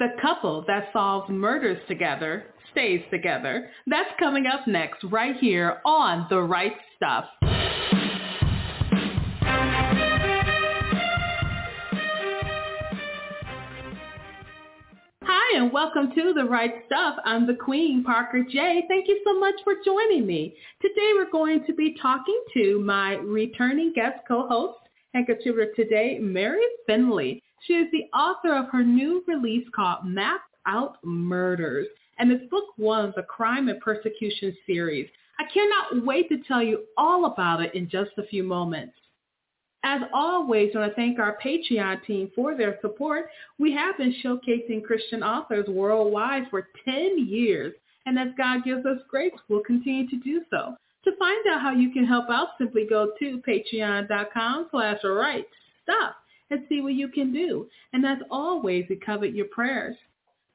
The couple that solves murders together stays together. That's coming up next right here on The Write Stuff. Hi and welcome to The Write Stuff. I'm the Queen, Parker J. Thank you so much for joining me. Today we're going to be talking to my returning guest co-host and contributor today, Mary Findley. She is the author of her new release called Mapped Out Murders, and this book one the Crime and Persecution series. I cannot wait to tell you all about it in just a few moments. As always, I want to thank our Patreon team for their support. We have been showcasing Christian authors worldwide for 10 years, and as God gives us grace, we'll continue to do so. To find out how you can help out, simply go to patreon.com slash right stuff and see what you can do. And as always, we covet your prayers.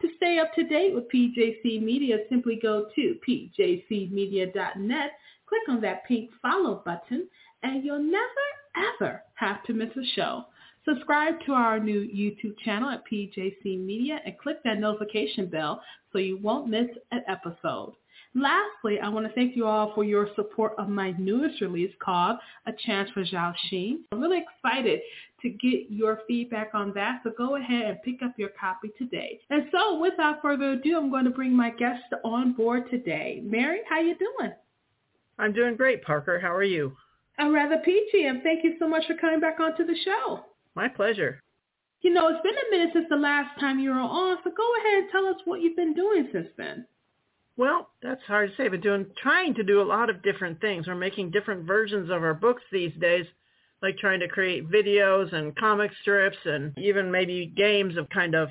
To stay up to date with PJC Media, simply go to pjcmedia.net, click on that pink follow button, and you'll never, ever have to miss a show. Subscribe to our new YouTube channel at PJC Media and click that notification bell so you won't miss an episode. Lastly, I want to thank you all for your support of my newest release called A Chance for Zhao Xin. I'm really excited to get your feedback on that, so go ahead and pick up your copy today. And so without further ado, I'm going to bring my guest on board today. Mary, how you doing? I'm doing great, Parker. How are you? I'm rather peachy, and thank you so much for coming back onto the show. My pleasure. You know, it's been a minute since the last time you were on, so go ahead and tell us what you've been doing since then. Well, that's hard to say, but doing trying to do a lot of different things. We're making different versions of our books these days, like trying to create videos and comic strips and even maybe games of kind of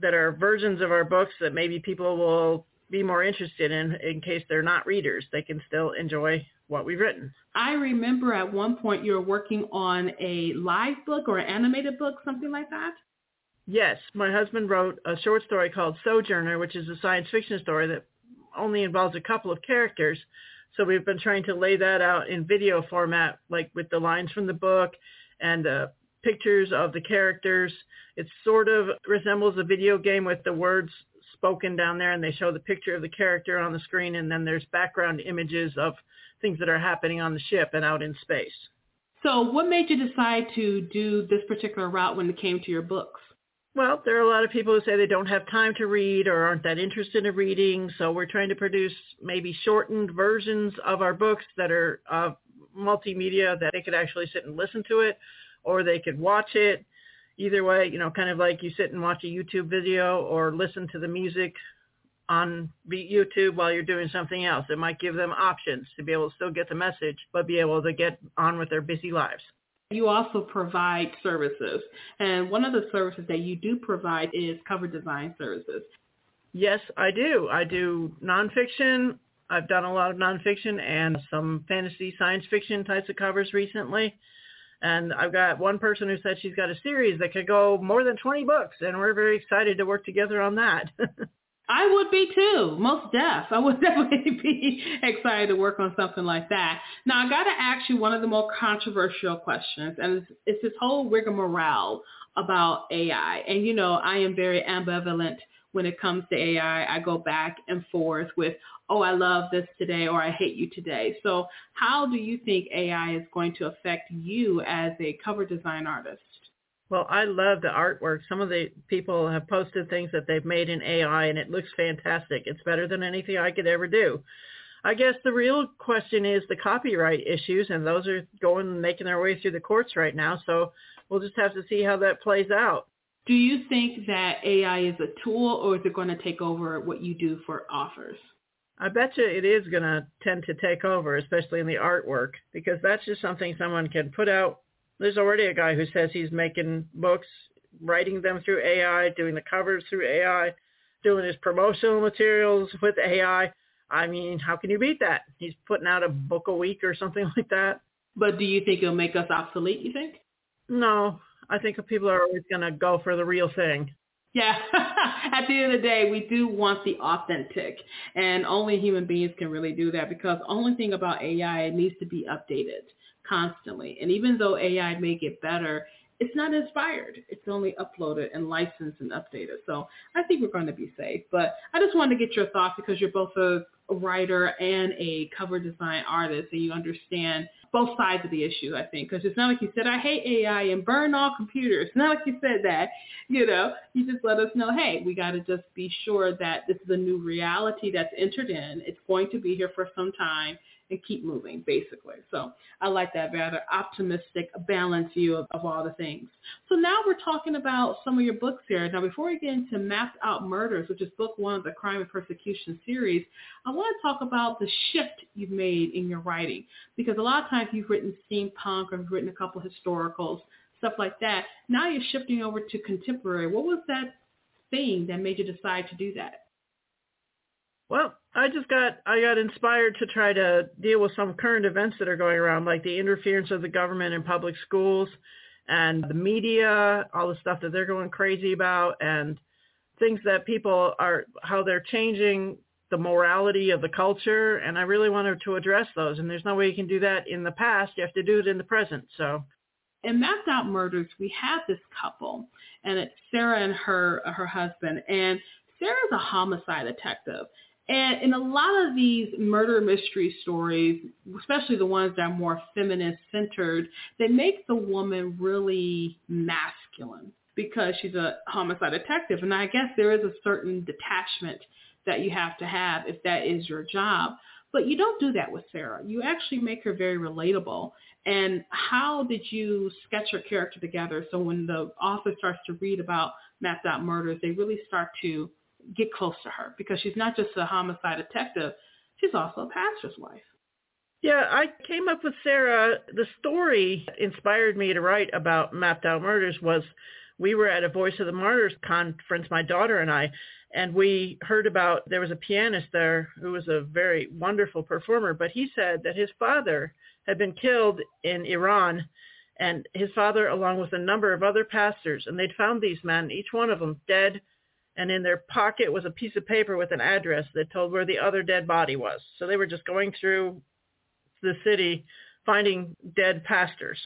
that are versions of our books that maybe people will be more interested in in case they're not readers. They can still enjoy what we've written. I remember at one point you were working on a live book or an animated book, something like that. Yes, my husband wrote a short story called Sojourner, which is a science fiction story that only involves a couple of characters. So we've been trying to lay that out in video format, like with the lines from the book and the pictures of the characters. It sort of resembles a video game with the words spoken down there and they show the picture of the character on the screen and then there's background images of things that are happening on the ship and out in space. So what made you decide to do this particular route when it came to your books? Well, there are a lot of people who say they don't have time to read or aren't that interested in reading. So we're trying to produce maybe shortened versions of our books that are uh, multimedia that they could actually sit and listen to it or they could watch it. Either way, you know, kind of like you sit and watch a YouTube video or listen to the music on YouTube while you're doing something else. It might give them options to be able to still get the message, but be able to get on with their busy lives. You also provide services. And one of the services that you do provide is cover design services. Yes, I do. I do nonfiction. I've done a lot of nonfiction and some fantasy science fiction types of covers recently. And I've got one person who said she's got a series that could go more than 20 books, and we're very excited to work together on that. I would be too, most deaf. I would definitely be excited to work on something like that. Now, I got to ask you one of the more controversial questions, and it's, it's this whole rigmarole about AI. And, you know, I am very ambivalent when it comes to AI. I go back and forth with, oh, I love this today or I hate you today. So how do you think AI is going to affect you as a cover design artist? Well, I love the artwork. Some of the people have posted things that they've made in AI and it looks fantastic. It's better than anything I could ever do. I guess the real question is the copyright issues and those are going and making their way through the courts right now. So we'll just have to see how that plays out. Do you think that AI is a tool or is it going to take over what you do for offers? I bet you it is going to tend to take over, especially in the artwork, because that's just something someone can put out there's already a guy who says he's making books, writing them through AI, doing the covers through AI, doing his promotional materials with AI. I mean, how can you beat that? He's putting out a book a week or something like that. But do you think it'll make us obsolete, you think? No. I think people are always going to go for the real thing. Yeah. At the end of the day, we do want the authentic. And only human beings can really do that because the only thing about AI, it needs to be updated constantly. And even though AI may get better, it's not inspired. It's only uploaded and licensed and updated. So I think we're going to be safe. But I just wanted to get your thoughts because you're both a writer and a cover design artist and you understand both sides of the issue, I think, because it's not like you said, I hate AI and burn all computers. It's not like you said that, you know, you just let us know, hey, we got to just be sure that this is a new reality that's entered in. It's going to be here for some time and keep moving, basically. So I like that rather optimistic, balanced view of, of, all the things. So now we're talking about some of your books here. Now, before we get into Mapped Out Murders, which is book one of the Crime and Persecution series, I want to talk about the shift you've made in your writing because a lot of times you've written steampunk or you've written a couple of historicals, stuff like that. Now you're shifting over to contemporary. What was that thing that made you decide to do that? Well, I just got I got inspired to try to deal with some current events that are going around, like the interference of the government in public schools and the media, all the stuff that they're going crazy about, and things that people are how they're changing the morality of the culture. And I really wanted to address those. And there's no way you can do that in the past. You have to do it in the present. So in Mapped Out Murders, we have this couple, and it's Sarah and her her husband. And Sarah's a homicide detective, and in a lot of these murder mystery stories, especially the ones that are more feminist centered, they make the woman really masculine because she's a homicide detective. And I guess there is a certain detachment that you have to have if that is your job. But you don't do that with Sarah. You actually make her very relatable. And how did you sketch her character together so when the author starts to read about mapped out murders, they really start to get close to her because she's not just a homicide detective, she's also a pastor's wife. Yeah, I came up with Sarah. The story inspired me to write about Mapped Out Murders was we were at a Voice of the Martyrs conference, my daughter and I, and we heard about there was a pianist there who was a very wonderful performer, but he said that his father had been killed in Iran and his father along with a number of other pastors and they'd found these men, each one of them dead and in their pocket was a piece of paper with an address that told where the other dead body was. So they were just going through the city finding dead pastors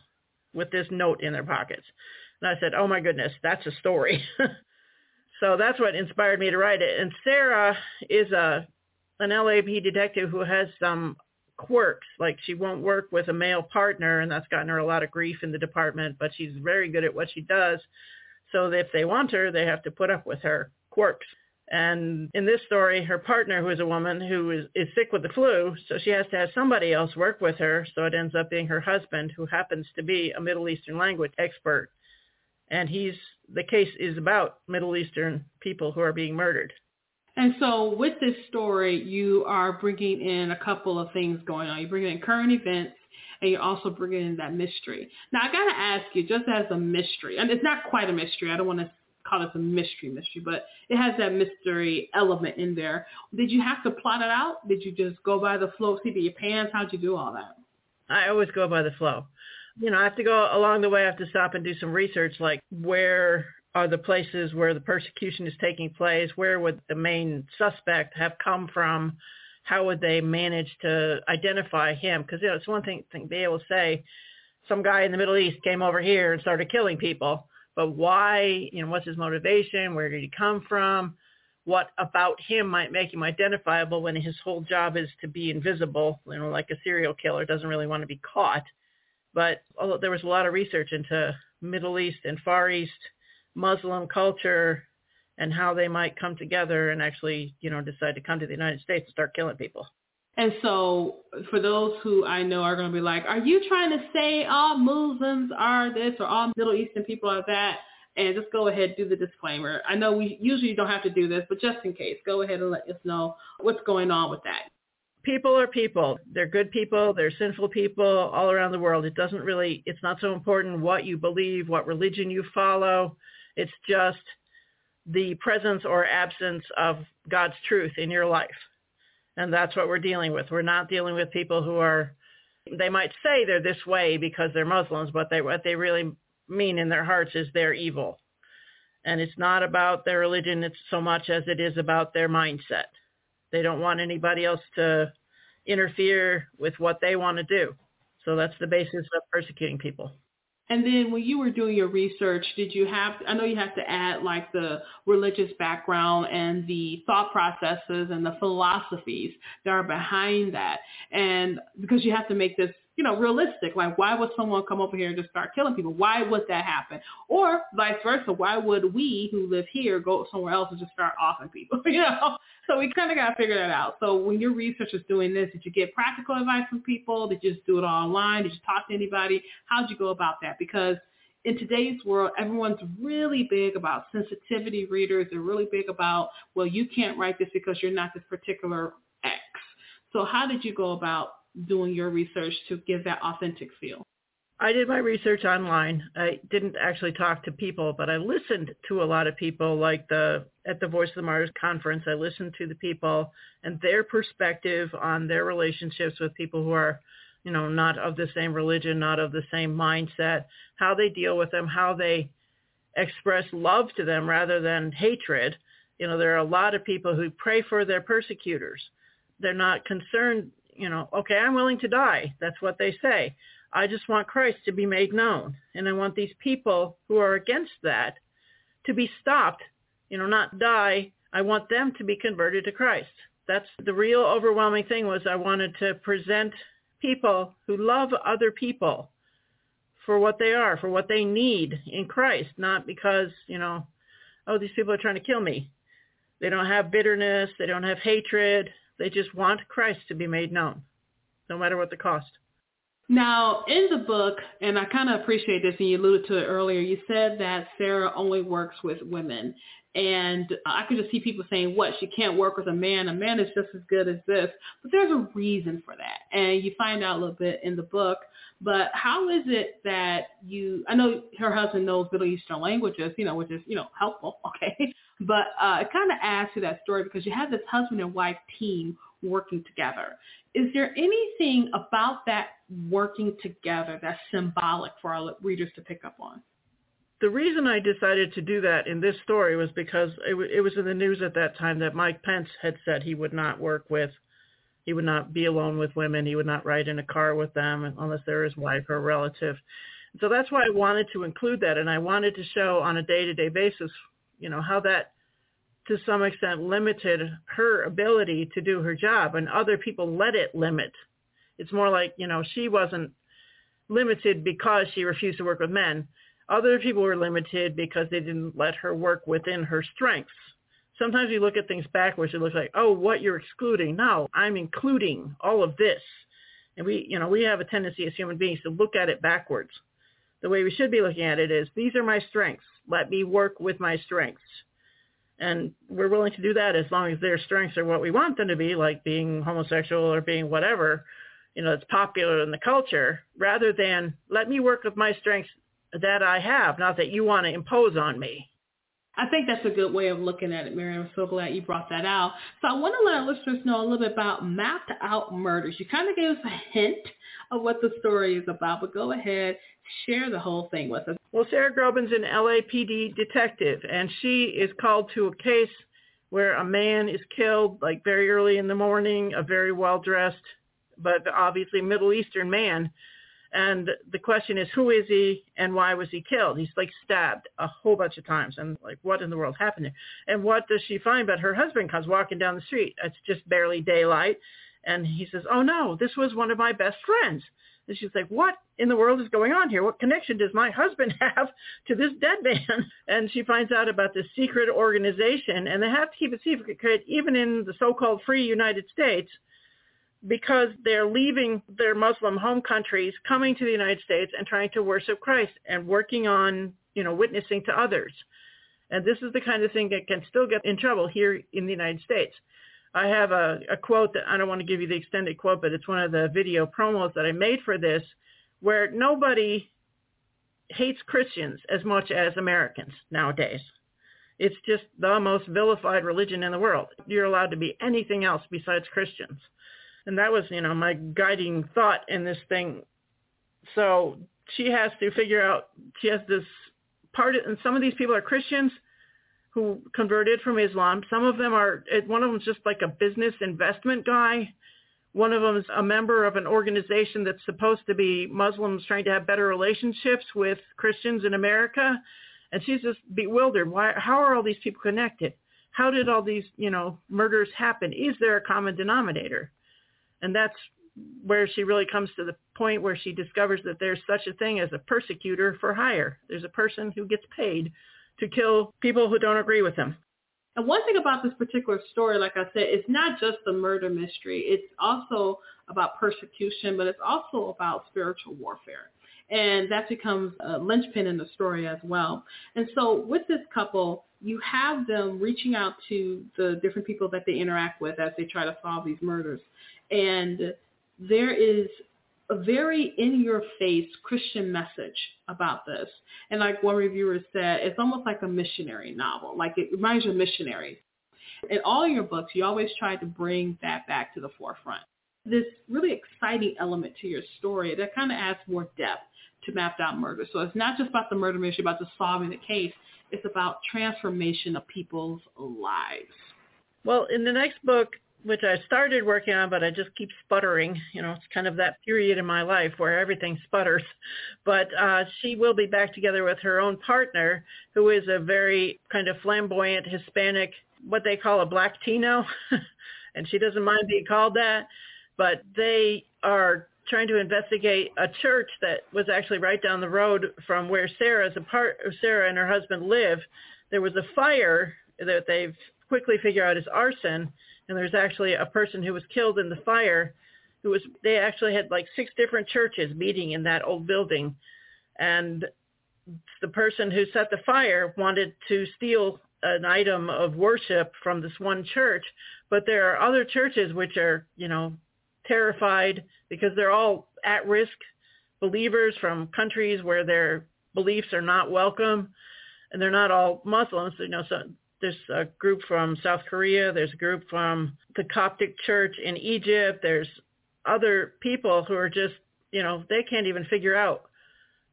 with this note in their pockets. And I said, oh my goodness, that's a story. so that's what inspired me to write it. And Sarah is a an LAPD detective who has some quirks, like she won't work with a male partner, and that's gotten her a lot of grief in the department, but she's very good at what she does. So if they want her, they have to put up with her quirks. And in this story, her partner, who is a woman who is, is sick with the flu, so she has to have somebody else work with her. So it ends up being her husband, who happens to be a Middle Eastern language expert. And he's the case is about Middle Eastern people who are being murdered. And so with this story, you are bringing in a couple of things going on. You're bringing in current events and you're also bringing in that mystery. Now, I got to ask you, just as a mystery, and it's not quite a mystery. I don't want to call it a mystery mystery, but it has that mystery element in there. Did you have to plot it out? Did you just go by the flow, see your pants? How'd you do all that? I always go by the flow. You know, I have to go along the way. I have to stop and do some research, like where are the places where the persecution is taking place? Where would the main suspect have come from? How would they manage to identify him? Because you know, it's one thing to be able to say some guy in the Middle East came over here and started killing people but why, you know, what's his motivation? Where did he come from? What about him might make him identifiable when his whole job is to be invisible, you know, like a serial killer doesn't really want to be caught. But although there was a lot of research into Middle East and Far East Muslim culture and how they might come together and actually, you know, decide to come to the United States and start killing people. And so for those who I know are going to be like, are you trying to say all Muslims are this or all Middle Eastern people are that? And just go ahead do the disclaimer. I know we usually don't have to do this, but just in case, go ahead and let us know what's going on with that. People are people. They're good people. They're sinful people all around the world. It doesn't really, it's not so important what you believe, what religion you follow. It's just the presence or absence of God's truth in your life. And that's what we're dealing with. We're not dealing with people who are, they might say they're this way because they're Muslims, but they, what they really mean in their hearts is they're evil. And it's not about their religion it's so much as it is about their mindset. They don't want anybody else to interfere with what they want to do. So that's the basis of persecuting people. And then when you were doing your research, did you have, I know you have to add like the religious background and the thought processes and the philosophies that are behind that. And because you have to make this you know, realistic. Like, why would someone come over here and just start killing people? Why would that happen? Or vice versa, why would we who live here go somewhere else and just start offing people? you know, so we kind of got to figure that out. So when your research is doing this, did you get practical advice from people? Did you just do it online? Did you talk to anybody? How did you go about that? Because in today's world, everyone's really big about sensitivity readers. They're really big about, well, you can't write this because you're not this particular X. So how did you go about doing your research to give that authentic feel? I did my research online. I didn't actually talk to people, but I listened to a lot of people like the at the Voice of the Martyrs conference. I listened to the people and their perspective on their relationships with people who are, you know, not of the same religion, not of the same mindset, how they deal with them, how they express love to them rather than hatred. You know, there are a lot of people who pray for their persecutors. They're not concerned you know, okay, I'm willing to die. That's what they say. I just want Christ to be made known. And I want these people who are against that to be stopped, you know, not die. I want them to be converted to Christ. That's the real overwhelming thing was I wanted to present people who love other people for what they are, for what they need in Christ, not because, you know, oh, these people are trying to kill me. They don't have bitterness. They don't have hatred. They just want Christ to be made known, no matter what the cost. Now, in the book, and I kind of appreciate this, and you alluded to it earlier, you said that Sarah only works with women. And I could just see people saying, what, she can't work with a man. A man is just as good as this. But there's a reason for that. And you find out a little bit in the book. But how is it that you, I know her husband knows Middle Eastern languages, you know, which is, you know, helpful, okay? But uh, it kind of adds to that story because you have this husband and wife team working together. Is there anything about that working together that's symbolic for our readers to pick up on? The reason I decided to do that in this story was because it, w- it was in the news at that time that Mike Pence had said he would not work with, he would not be alone with women, he would not ride in a car with them unless they're his wife or relative. So that's why I wanted to include that, and I wanted to show on a day-to-day basis you know, how that to some extent limited her ability to do her job and other people let it limit. It's more like, you know, she wasn't limited because she refused to work with men. Other people were limited because they didn't let her work within her strengths. Sometimes you look at things backwards, it looks like, oh, what you're excluding. No, I'm including all of this. And we, you know, we have a tendency as human beings to look at it backwards. The way we should be looking at it is, these are my strengths. Let me work with my strengths. And we're willing to do that as long as their strengths are what we want them to be, like being homosexual or being whatever, you know, it's popular in the culture, rather than let me work with my strengths that I have, not that you want to impose on me. I think that's a good way of looking at it, Miriam. I'm so glad you brought that out. So I want to let our listeners know a little bit about Mapped Out Murders. You kind of gave us a hint of what the story is about, but go ahead, share the whole thing with us. Well, Sarah Groben's an LAPD detective, and she is called to a case where a man is killed like very early in the morning, a very well-dressed, but obviously Middle Eastern man and the question is, who is he and why was he killed? He's like stabbed a whole bunch of times. And like, what in the world happened here? And what does she find? But her husband comes walking down the street. It's just barely daylight. And he says, oh no, this was one of my best friends. And she's like, what in the world is going on here? What connection does my husband have to this dead man? And she finds out about this secret organization, and they have to keep it secret even in the so-called free United States because they're leaving their Muslim home countries, coming to the United States and trying to worship Christ and working on, you know, witnessing to others. And this is the kind of thing that can still get in trouble here in the United States. I have a, a quote that I don't want to give you the extended quote, but it's one of the video promos that I made for this, where nobody hates Christians as much as Americans nowadays. It's just the most vilified religion in the world. You're allowed to be anything else besides Christians and that was you know my guiding thought in this thing so she has to figure out she has this part and some of these people are christians who converted from islam some of them are one of them's just like a business investment guy One of them is a member of an organization that's supposed to be Muslims trying to have better relationships with Christians in America. And she's just bewildered. Why, how are all these people connected? How did all these, you know, murders happen? Is there a common denominator? And that's where she really comes to the point where she discovers that there's such a thing as a persecutor for hire. There's a person who gets paid to kill people who don't agree with him. And one thing about this particular story, like I said, it's not just a murder mystery. It's also about persecution, but it's also about spiritual warfare. And that becomes a linchpin in the story as well. And so with this couple, you have them reaching out to the different people that they interact with as they try to solve these murders. And there is a very in-your-face Christian message about this. And like one reviewer said, it's almost like a missionary novel. Like it reminds you of missionaries. In all your books, you always try to bring that back to the forefront. This really exciting element to your story that kind of adds more depth to mapped out murder. So it's not just about the murder mystery, about just solving the case. It's about transformation of people's lives. Well, in the next book, which I started working on, but I just keep sputtering. You know, it's kind of that period in my life where everything sputters. But uh, she will be back together with her own partner, who is a very kind of flamboyant Hispanic, what they call a black Tino, and she doesn't mind being called that. But they are trying to investigate a church that was actually right down the road from where Sarah's apart, Sarah and her husband live. There was a fire that they've quickly figured out is arson and there's actually a person who was killed in the fire who was they actually had like six different churches meeting in that old building and the person who set the fire wanted to steal an item of worship from this one church but there are other churches which are you know terrified because they're all at risk believers from countries where their beliefs are not welcome and they're not all muslims you know so there's a group from South Korea. There's a group from the Coptic Church in Egypt. There's other people who are just, you know, they can't even figure out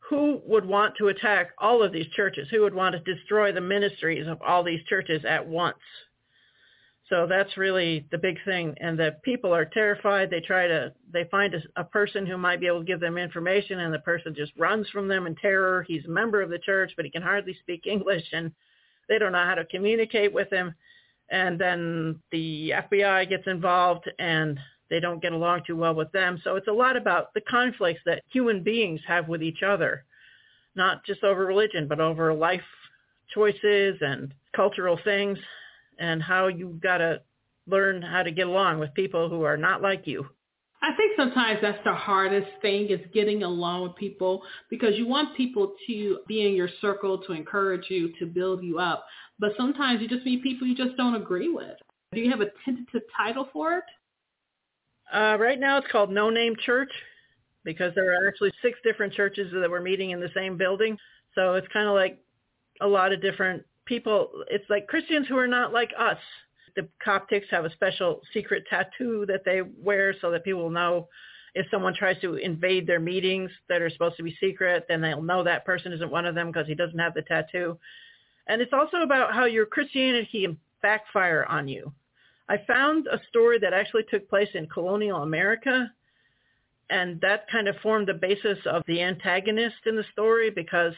who would want to attack all of these churches, who would want to destroy the ministries of all these churches at once. So that's really the big thing. And the people are terrified. They try to, they find a, a, person who might be able to give them information and the person just runs from them in terror. He's a member of the church, but he can hardly speak English. And they don't know how to communicate with him. And then the FBI gets involved and they don't get along too well with them. So it's a lot about the conflicts that human beings have with each other, not just over religion, but over life choices and cultural things and how you've got to learn how to get along with people who are not like you. I think sometimes that's the hardest thing is getting along with people because you want people to be in your circle to encourage you, to build you up. But sometimes you just meet people you just don't agree with. Do you have a tentative title for it? Uh, right now it's called No Name Church because there are actually six different churches that were meeting in the same building. So it's kind of like a lot of different people. It's like Christians who are not like us the Coptics have a special secret tattoo that they wear so that people know if someone tries to invade their meetings that are supposed to be secret, then they'll know that person isn't one of them because he doesn't have the tattoo. And it's also about how your Christianity can backfire on you. I found a story that actually took place in colonial America, and that kind of formed the basis of the antagonist in the story because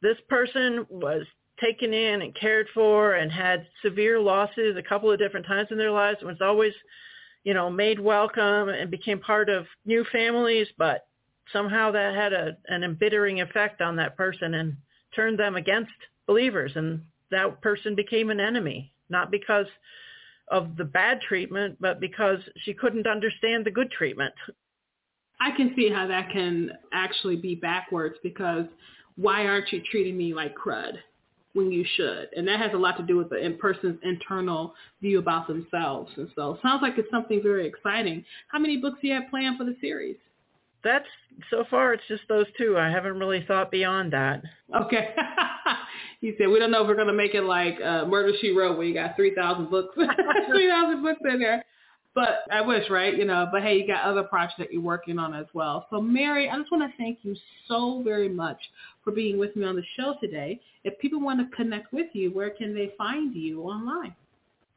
this person was taken in and cared for and had severe losses a couple of different times in their lives and was always, you know, made welcome and became part of new families, but somehow that had a, an embittering effect on that person and turned them against believers and that person became an enemy, not because of the bad treatment, but because she couldn't understand the good treatment. I can see how that can actually be backwards because why aren't you treating me like crud? When you should. And that has a lot to do with the person's internal view about themselves. And so it sounds like it's something very exciting. How many books do you have planned for the series? That's so far it's just those two. I haven't really thought beyond that. Okay. he said, we don't know if we're going to make it like uh, Murder, She Wrote where you got 3,000 books, 3,000 books in there. But I wish, right? You know, but hey, you got other projects that you're working on as well. So Mary, I just want to thank you so very much for being with me on the show today. If people want to connect with you, where can they find you online?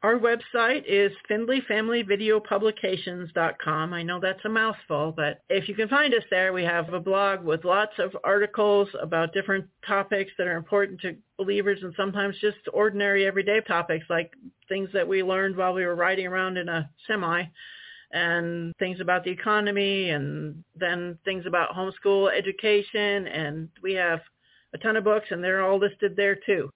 Our website is FindleyFamilyVideoPublications.com. I know that's a mouthful, but if you can find us there, we have a blog with lots of articles about different topics that are important to believers and sometimes just ordinary everyday topics like things that we learned while we were riding around in a semi and things about the economy and then things about homeschool education and we have a ton of books and they're all listed there too.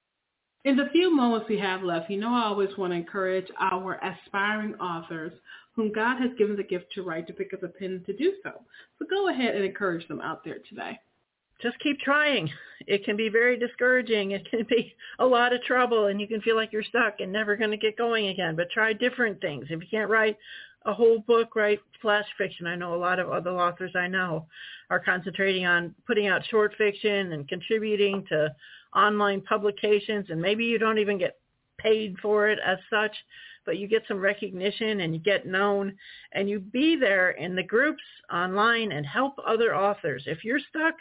In the few moments we have left, you know I always want to encourage our aspiring authors whom God has given the gift to write to pick up a pen to do so. So go ahead and encourage them out there today. Just keep trying. It can be very discouraging. It can be a lot of trouble and you can feel like you're stuck and never going to get going again. But try different things. If you can't write a whole book, write flash fiction. I know a lot of other authors I know are concentrating on putting out short fiction and contributing to online publications and maybe you don't even get paid for it as such, but you get some recognition and you get known and you be there in the groups online and help other authors. If you're stuck,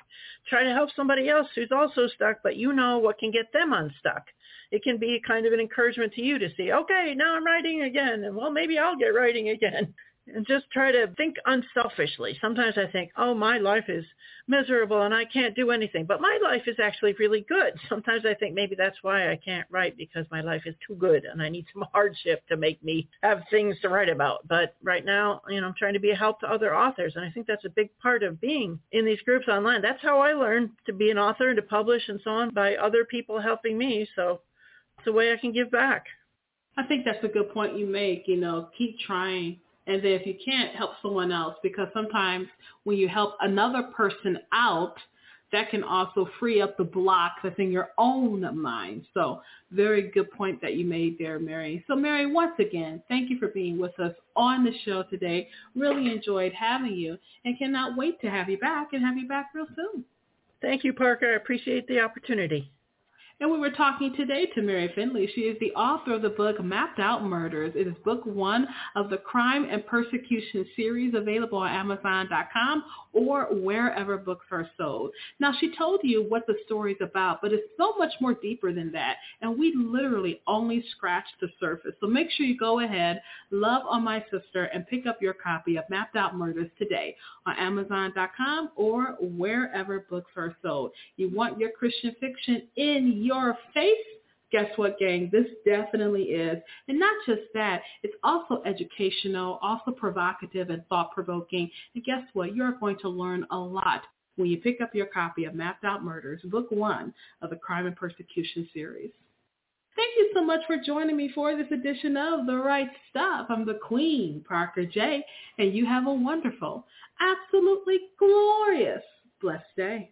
try to help somebody else who's also stuck, but you know what can get them unstuck. It can be kind of an encouragement to you to see, okay, now I'm writing again and well, maybe I'll get writing again and just try to think unselfishly. Sometimes I think, oh, my life is miserable and I can't do anything, but my life is actually really good. Sometimes I think maybe that's why I can't write because my life is too good and I need some hardship to make me have things to write about. But right now, you know, I'm trying to be a help to other authors and I think that's a big part of being in these groups online. That's how I learned to be an author and to publish and so on by other people helping me. So it's a way I can give back. I think that's a good point you make. You know, keep trying and then if you can't help someone else, because sometimes when you help another person out, that can also free up the block that's in your own mind. So very good point that you made there, Mary. So Mary, once again, thank you for being with us on the show today. Really enjoyed having you and cannot wait to have you back and have you back real soon. Thank you, Parker. I appreciate the opportunity. And we were talking today to Mary Findley. She is the author of the book Mapped Out Murders. It is book one of the Crime and Persecution series available on Amazon.com or wherever books are sold. Now, she told you what the story is about, but it's so much more deeper than that. And we literally only scratched the surface. So make sure you go ahead, love on my sister, and pick up your copy of Mapped Out Murders today on Amazon.com or wherever books are sold. You want your Christian fiction in your face, guess what, gang? This definitely is. And not just that, it's also educational, also provocative and thought-provoking. And guess what? You're going to learn a lot when you pick up your copy of Mapped Out Murders, book one of the Crime and Persecution series. Thank you so much for joining me for this edition of The Write Stuff. I'm the Queen, Parker J, and you have a wonderful, absolutely glorious, blessed day.